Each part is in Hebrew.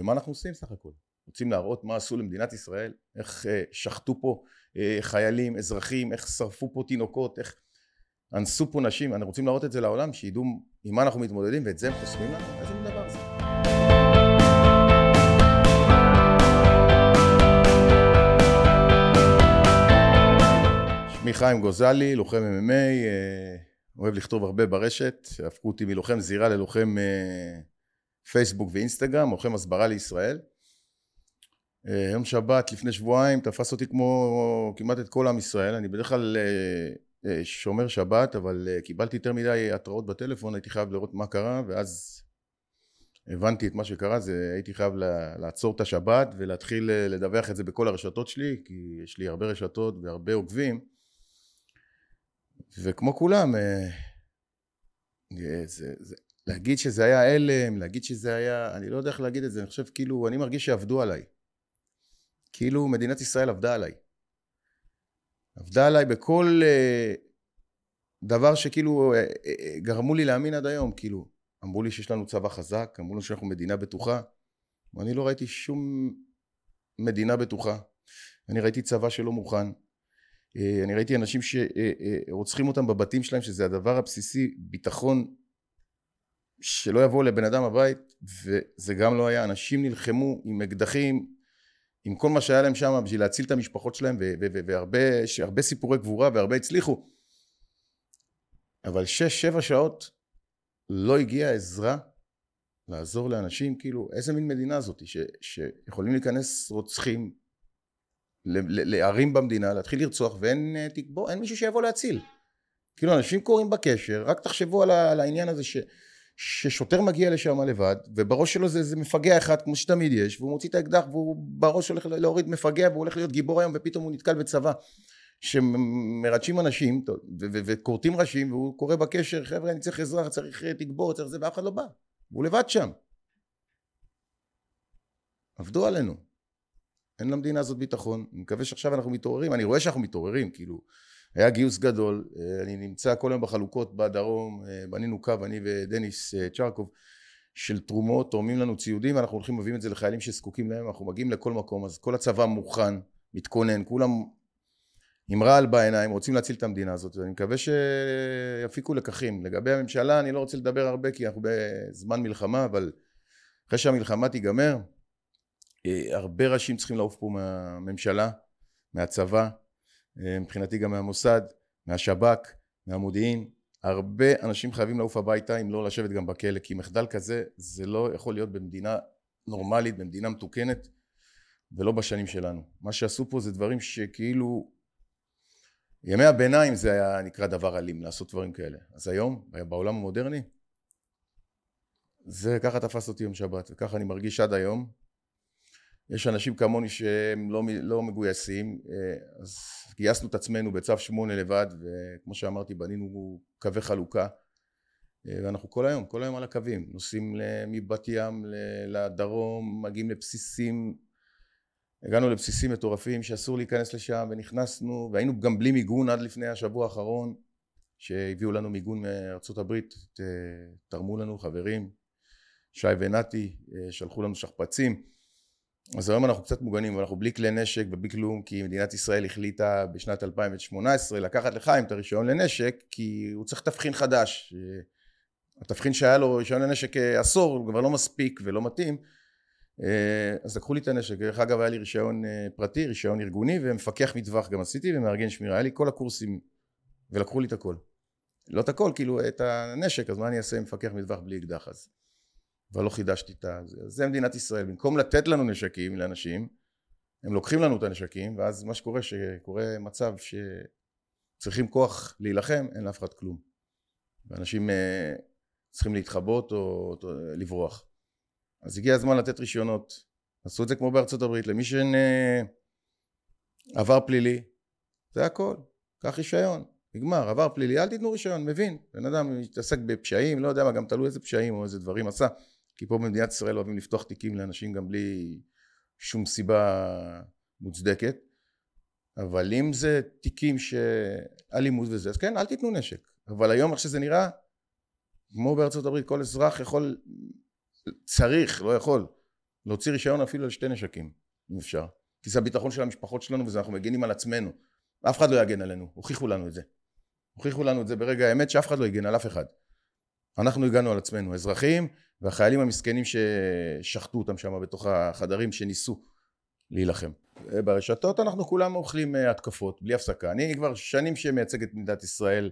ומה אנחנו עושים סך הכל? רוצים להראות מה עשו למדינת ישראל, איך אה, שחטו פה אה, חיילים, אזרחים, איך שרפו פה תינוקות, איך אנסו פה נשים, אנחנו רוצים להראות את זה לעולם, שידעו עם מה אנחנו מתמודדים, ואת זה הם חוסמים לנו? איזה מין דבר זה? שמי חיים גוזלי, לוחם MMA, אה, אוהב לכתוב הרבה ברשת, הפכו אותי מלוחם זירה ללוחם פייסבוק ואינסטגרם, לוחם הסברה לישראל. אה, יום שבת לפני שבועיים תפס אותי כמו כמעט את כל עם ישראל, אני בדרך כלל אה, אה, שומר שבת אבל קיבלתי יותר מדי התראות בטלפון, הייתי חייב לראות מה קרה ואז הבנתי את מה שקרה, זה הייתי חייב לעצור את השבת ולהתחיל לדווח את זה בכל הרשתות שלי כי יש לי הרבה רשתות והרבה עוקבים וכמו כולם זה, זה, להגיד שזה היה הלם, להגיד שזה היה, אני לא יודע איך להגיד את זה, אני חושב כאילו, אני מרגיש שעבדו עליי כאילו מדינת ישראל עבדה עליי. עבדה עליי בכל uh, דבר שכאילו uh, uh, גרמו לי להאמין עד היום, כאילו אמרו לי שיש לנו צבא חזק, אמרו לנו שאנחנו מדינה בטוחה, ואני לא ראיתי שום מדינה בטוחה. אני ראיתי צבא שלא מוכן, אני ראיתי אנשים שרוצחים אותם בבתים שלהם, שזה הדבר הבסיסי, ביטחון שלא יבואו לבן אדם הבית, וזה גם לא היה, אנשים נלחמו עם אקדחים, עם כל מה שהיה להם שם בשביל להציל את המשפחות שלהם והרבה סיפורי גבורה והרבה הצליחו. אבל שש שבע שעות לא הגיעה עזרה לעזור לאנשים כאילו איזה מין מדינה זאת ש, שיכולים להיכנס רוצחים לערים במדינה להתחיל לרצוח ואין בוא, אין מישהו שיבוא להציל. כאילו אנשים קוראים בקשר רק תחשבו על, העניין הזה ש, ששוטר מגיע לשם לבד ובראש שלו זה, זה מפגע אחד כמו שתמיד יש והוא מוציא את האקדח והוא בראש הולך להוריד מפגע והוא הולך להיות גיבור היום ופתאום הוא נתקל בצבא. שמרדשים אנשים וכורתים ראשים והוא קורא בקשר חבר'ה אני צריך עזרה צריך תגבור צריך זה ואף אחד לא בא. והוא לבד שם. עבדו עלינו. אין למדינה הזאת ביטחון. אני מקווה שעכשיו אנחנו מתעוררים. אני רואה שאנחנו מתעוררים כאילו היה גיוס גדול, אה, אני נמצא כל היום בחלוקות בדרום, אה, בנינו קו, אני ודניס אה, צ'רקוב, של תרומות, תורמים לנו ציודים ואנחנו הולכים מביאים את זה לחיילים שזקוקים להם, אנחנו מגיעים לכל מקום, אז כל הצבא מוכן, מתכונן, כולם עם רעל בעיניים, רוצים להציל את המדינה הזאת, ואני מקווה שיפיקו לקחים. לגבי הממשלה אני לא רוצה לדבר הרבה כי אנחנו בזמן מלחמה, אבל אחרי שהמלחמה תיגמר, הרבה ראשים צריכים לעוף פה מהממשלה, מהצבא, מבחינתי גם מהמוסד, מהשב"כ, מהמודיעין, הרבה אנשים חייבים לעוף הביתה אם לא לשבת גם בכלא כי מחדל כזה זה לא יכול להיות במדינה נורמלית, במדינה מתוקנת ולא בשנים שלנו. מה שעשו פה זה דברים שכאילו ימי הביניים זה היה נקרא דבר אלים לעשות דברים כאלה. אז היום בעולם המודרני זה ככה תפס אותי יום שבת וככה אני מרגיש עד היום יש אנשים כמוני שהם לא, לא מגויסים אה, אז גייסנו את עצמנו בצו שמונה לבד וכמו שאמרתי בנינו קווי חלוקה אה, ואנחנו כל היום, כל היום על הקווים נוסעים מבת ים לדרום, מגיעים לבסיסים הגענו לבסיסים מטורפים שאסור להיכנס לשם ונכנסנו והיינו גם בלי מיגון עד לפני השבוע האחרון שהביאו לנו מיגון מארצות הברית תרמו לנו חברים שי ונתי אה, שלחו לנו שכפ"צים אז היום אנחנו קצת מוגנים אנחנו בלי כלי נשק ובלי כלום כי מדינת ישראל החליטה בשנת 2018 לקחת לחיים את הרישיון לנשק כי הוא צריך תבחין חדש. התבחין שהיה לו רישיון לנשק עשור הוא כבר לא מספיק ולא מתאים. אז לקחו לי את הנשק. דרך אגב היה לי רישיון פרטי רישיון ארגוני ומפקח מטווח גם עשיתי ומארגן שמירה. היה לי כל הקורסים ולקחו לי את הכל. לא את הכל כאילו את הנשק אז מה אני אעשה עם מפקח מטווח בלי אקדח אז אבל לא חידשתי את זה. זה מדינת ישראל. במקום לתת לנו נשקים לאנשים, הם לוקחים לנו את הנשקים, ואז מה שקורה, שקורה מצב שצריכים כוח להילחם, אין לאף אחד כלום. ואנשים אה, צריכים להתחבות או, או לברוח. אז הגיע הזמן לתת רישיונות. עשו את זה כמו בארצות הברית, למי שאין אה, פלילי, זה הכל. קח רישיון, נגמר, עבר פלילי, אל תיתנו רישיון, מבין. בן אדם מתעסק בפשעים, לא יודע מה, גם תלוי איזה פשעים או איזה דברים עשה. כי פה במדינת ישראל אוהבים לפתוח תיקים לאנשים גם בלי שום סיבה מוצדקת אבל אם זה תיקים שאלימות וזה אז כן אל תיתנו נשק אבל היום איך שזה נראה כמו בארצות הברית כל אזרח יכול צריך לא יכול להוציא רישיון אפילו על שתי נשקים, אם אפשר. כי זה הביטחון של המשפחות שלנו וזה אנחנו מגינים על עצמנו. אף אחד לא יגן עלינו, הוכיחו לנו את זה. הוכיחו לנו את זה ברגע האמת שאף אחד לא יגן על אף אחד. אנחנו הגענו על עצמנו, אזרחים והחיילים המסכנים ששחטו אותם שם בתוך החדרים שניסו להילחם. ברשתות אנחנו כולם אוכלים אה, התקפות בלי הפסקה. אני כבר שנים שמייצג את מדינת ישראל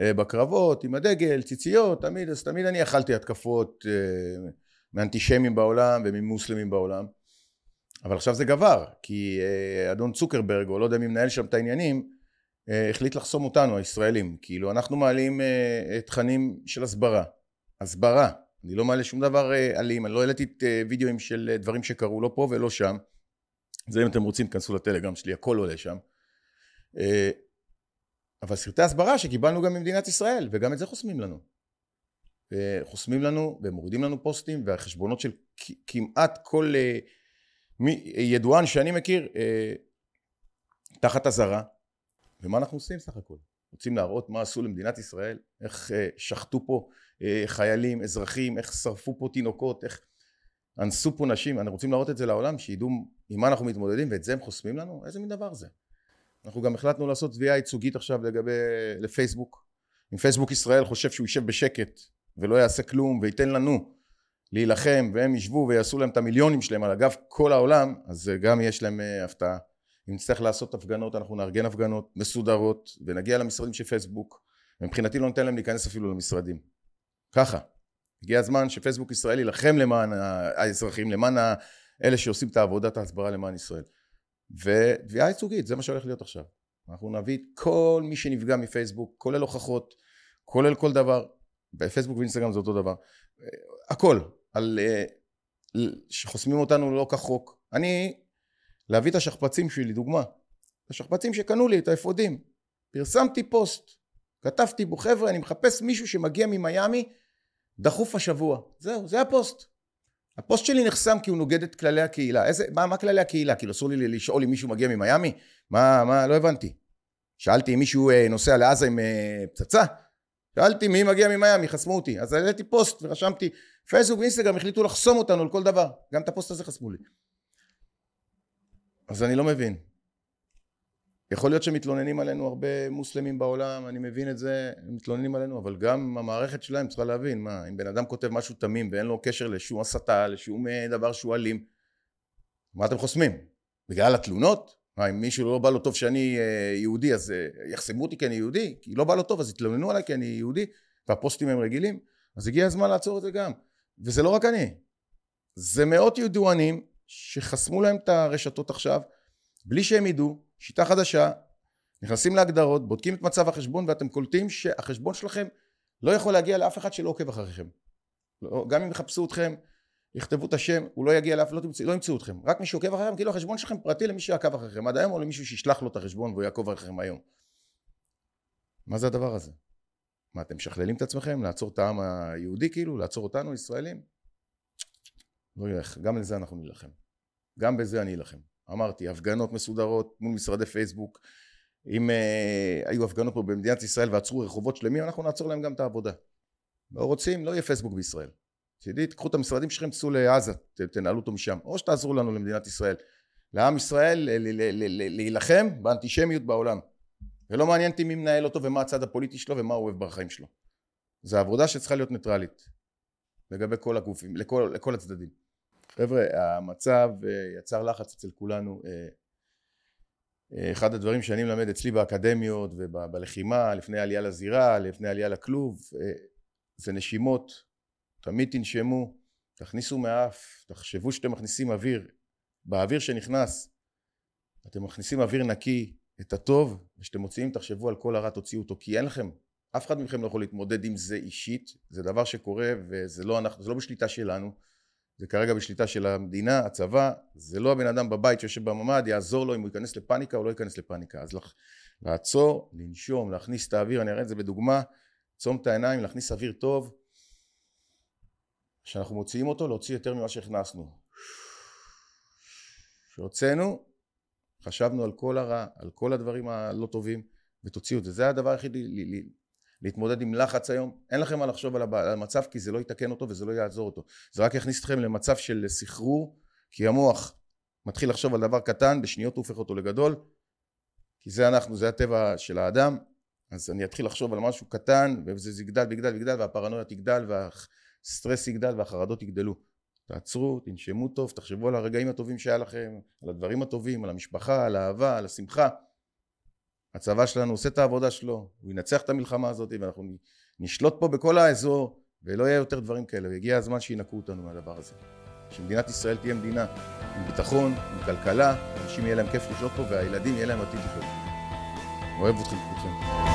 אה, בקרבות עם הדגל, ציציות, תמיד, אז תמיד אני אכלתי התקפות אה, מאנטישמים בעולם וממוסלמים בעולם. אבל עכשיו זה גבר, כי אדון צוקרברג, או לא יודע מי מנהל שם את העניינים, החליט לחסום אותנו, הישראלים. כאילו, אנחנו מעלים תכנים של הסברה. הסברה. אני לא מעלה שום דבר אלים, אני לא העליתי את וידאוים של דברים שקרו לא פה ולא שם. זה אם אתם רוצים תכנסו לטלגרם שלי הכל עולה שם אה, אבל סרטי הסברה שקיבלנו גם ממדינת ישראל וגם את זה חוסמים לנו חוסמים לנו ומורידים לנו פוסטים והחשבונות של כמעט כל אה, ידוען שאני מכיר אה, תחת אזהרה ומה אנחנו עושים סך הכל רוצים להראות מה עשו למדינת ישראל איך שחטו פה חיילים אזרחים איך שרפו פה תינוקות איך אנסו פה נשים, אנחנו רוצים להראות את זה לעולם, שידעו עם מה אנחנו מתמודדים ואת זה הם חוסמים לנו? איזה מין דבר זה? אנחנו גם החלטנו לעשות תביעה ייצוגית עכשיו לגבי, לפייסבוק. אם פייסבוק ישראל חושב שהוא יישב בשקט ולא יעשה כלום וייתן לנו להילחם והם ישבו ויעשו להם את המיליונים שלהם על אגב כל העולם, אז גם יש להם הפתעה. אם נצטרך לעשות הפגנות, אנחנו נארגן הפגנות מסודרות ונגיע למשרדים של פייסבוק ומבחינתי לא ניתן להם להיכנס אפילו למשרדים. ככה. הגיע הזמן שפייסבוק ישראל יילחם למען האזרחים, למען אלה שעושים את העבודת ההסברה למען ישראל. ותביעה ייצוגית, זה מה שהולך להיות עכשיו. אנחנו נביא את כל מי שנפגע מפייסבוק, כולל הוכחות, כולל כל דבר. בפייסבוק ואינסטגרם זה אותו דבר. הכל. על... אה, שחוסמים אותנו לא כחוק. אני, להביא את השכפ"צים שלי, דוגמה. השכפ"צים שקנו לי, את האפודים. פרסמתי פוסט. כתבתי בו, חבר'ה, אני מחפש מישהו שמגיע ממיאמי דחוף השבוע. זהו, זה הפוסט. הפוסט שלי נחסם כי הוא נוגד את כללי הקהילה. איזה, מה, מה כללי הקהילה? כאילו אסור לי לשאול אם מישהו מגיע ממיאמי? מה, מה, לא הבנתי. שאלתי אם מישהו אה, נוסע לעזה עם אה, פצצה? שאלתי מי מגיע ממיאמי, חסמו אותי. אז העליתי פוסט ורשמתי, פייסבוק ואינסטגרם החליטו לחסום אותנו על כל דבר. גם את הפוסט הזה חסמו לי. אז אני לא מבין. יכול להיות שמתלוננים עלינו הרבה מוסלמים בעולם, אני מבין את זה, הם מתלוננים עלינו, אבל גם המערכת שלהם צריכה להבין, מה, אם בן אדם כותב משהו תמים ואין לו קשר לשום הסתה, לשום אה, דבר שהוא אלים, מה אתם חוסמים? בגלל התלונות? מה, אם מישהו לא בא לו טוב שאני אה, יהודי, אז אה, יחסמו אותי כי אני יהודי? כי לא בא לו טוב, אז יתלוננו עליי כי אני יהודי, והפוסטים הם רגילים? אז הגיע הזמן לעצור את זה גם. וזה לא רק אני, זה מאות ידוענים שחסמו להם את הרשתות עכשיו, בלי שהם ידעו, שיטה חדשה, נכנסים להגדרות, בודקים את מצב החשבון ואתם קולטים שהחשבון שלכם לא יכול להגיע לאף אחד שלא עוקב אחריכם. לא, גם אם יחפשו אתכם, יכתבו את השם, הוא לא יגיע לאף, לא, תמצא, לא ימצאו אתכם. רק מי שעוקב אחריכם, כאילו החשבון שלכם פרטי למי שעקב אחריכם עד היום, או למישהו שישלח לו את החשבון והוא יעקוב אחריכם היום. מה זה הדבר הזה? מה, אתם משכללים את עצמכם? לעצור את העם היהודי כאילו? לעצור אותנו, ישראלים? לא ילך, גם לזה אנחנו נילחם. גם בזה אני אלחם. אמרתי, הפגנות מסודרות מול משרדי פייסבוק, אם uh, היו הפגנות פה במדינת ישראל ועצרו רחובות שלמים, אנחנו נעצור להם גם את העבודה. לא רוצים, לא יהיה פייסבוק בישראל. תדעי, תקחו את המשרדים שלכם, תצאו לעזה, תנהלו אותו משם, או שתעזרו לנו למדינת ישראל. לעם ישראל להילחם באנטישמיות בעולם. ולא מעניין אותי מי מנהל אותו ומה הצד הפוליטי שלו ומה הוא אוהב בחיים שלו. זו עבודה שצריכה להיות ניטרלית לגבי כל הגופים, לכל, לכל הצדדים. חבר'ה, המצב אה, יצר לחץ אצל כולנו. אה, אה, אחד הדברים שאני מלמד אצלי באקדמיות ובלחימה, לפני עלייה לזירה, לפני עלייה לכלוב, זה נשימות. תמיד תנשמו, תכניסו מהאף, תחשבו שאתם מכניסים אוויר. באוויר שנכנס, אתם מכניסים אוויר נקי, את הטוב, וכשאתם מוציאים תחשבו על כל הרע תוציאו אותו, כי אין לכם, אף אחד מכם לא יכול להתמודד עם זה אישית, זה דבר שקורה וזה לא, אנחנו, לא בשליטה שלנו. זה כרגע בשליטה של המדינה, הצבא, זה לא הבן אדם בבית שיושב בממ"ד, יעזור לו אם הוא ייכנס לפאניקה או לא ייכנס לפאניקה. אז לעצור, לנשום, להכניס את האוויר, אני אראה את זה בדוגמה, לעצום את העיניים, להכניס אוויר טוב, כשאנחנו מוציאים אותו, להוציא יותר ממה שהכנסנו. כשהוצאנו, חשבנו על כל הרע, על כל הדברים הלא טובים, ותוציאו את זה. זה הדבר היחידי להתמודד עם לחץ היום, אין לכם מה לחשוב על המצב כי זה לא יתקן אותו וזה לא יעזור אותו. זה רק יכניס אתכם למצב של סחרור כי המוח מתחיל לחשוב על דבר קטן, בשניות הוא הופך אותו לגדול, כי זה אנחנו, זה הטבע של האדם, אז אני אתחיל לחשוב על משהו קטן, וזה יגדל ויגדל ויגדל, והפרנויה תגדל, והסטרס יגדל, והחרדות יגדלו. תעצרו, תנשמו טוב, תחשבו על הרגעים הטובים שהיה לכם, על הדברים הטובים, על המשפחה, על האהבה, על השמחה. הצבא שלנו עושה את העבודה שלו, הוא ינצח את המלחמה הזאת, ואנחנו נשלוט פה בכל האזור, ולא יהיה יותר דברים כאלה, והגיע הזמן שינקו אותנו מהדבר הזה. שמדינת ישראל תהיה מדינה עם ביטחון, עם כלכלה, אנשים יהיה להם כיף לחיות פה, והילדים יהיה להם עתיד לחיות. אוהב אתכם כולכם.